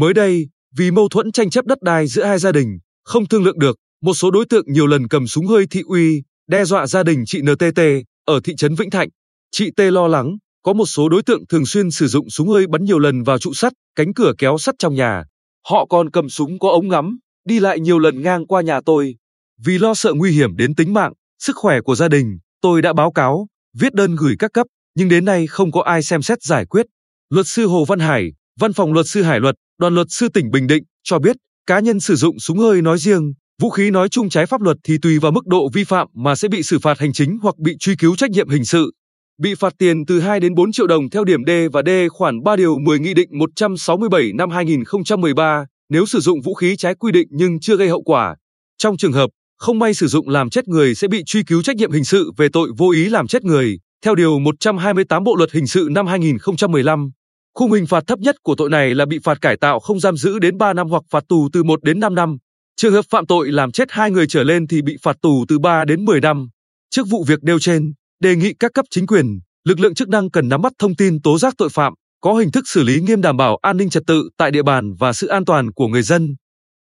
Mới đây, vì mâu thuẫn tranh chấp đất đai giữa hai gia đình, không thương lượng được, một số đối tượng nhiều lần cầm súng hơi thị uy, đe dọa gia đình chị NTT ở thị trấn Vĩnh Thạnh. Chị T lo lắng, có một số đối tượng thường xuyên sử dụng súng hơi bắn nhiều lần vào trụ sắt, cánh cửa kéo sắt trong nhà. Họ còn cầm súng có ống ngắm, đi lại nhiều lần ngang qua nhà tôi. Vì lo sợ nguy hiểm đến tính mạng, sức khỏe của gia đình, tôi đã báo cáo, viết đơn gửi các cấp, nhưng đến nay không có ai xem xét giải quyết. Luật sư Hồ Văn Hải, Văn phòng Luật sư Hải luật, Đoàn luật sư tỉnh Bình Định cho biết, cá nhân sử dụng súng hơi nói riêng, vũ khí nói chung trái pháp luật thì tùy vào mức độ vi phạm mà sẽ bị xử phạt hành chính hoặc bị truy cứu trách nhiệm hình sự. Bị phạt tiền từ 2 đến 4 triệu đồng theo điểm D và D khoản 3 điều 10 Nghị định 167 năm 2013 nếu sử dụng vũ khí trái quy định nhưng chưa gây hậu quả. Trong trường hợp không may sử dụng làm chết người sẽ bị truy cứu trách nhiệm hình sự về tội vô ý làm chết người, theo điều 128 Bộ luật hình sự năm 2015. Khung hình phạt thấp nhất của tội này là bị phạt cải tạo không giam giữ đến 3 năm hoặc phạt tù từ 1 đến 5 năm. Trường hợp phạm tội làm chết hai người trở lên thì bị phạt tù từ 3 đến 10 năm. Trước vụ việc nêu trên, đề nghị các cấp chính quyền, lực lượng chức năng cần nắm bắt thông tin tố giác tội phạm, có hình thức xử lý nghiêm đảm bảo an ninh trật tự tại địa bàn và sự an toàn của người dân.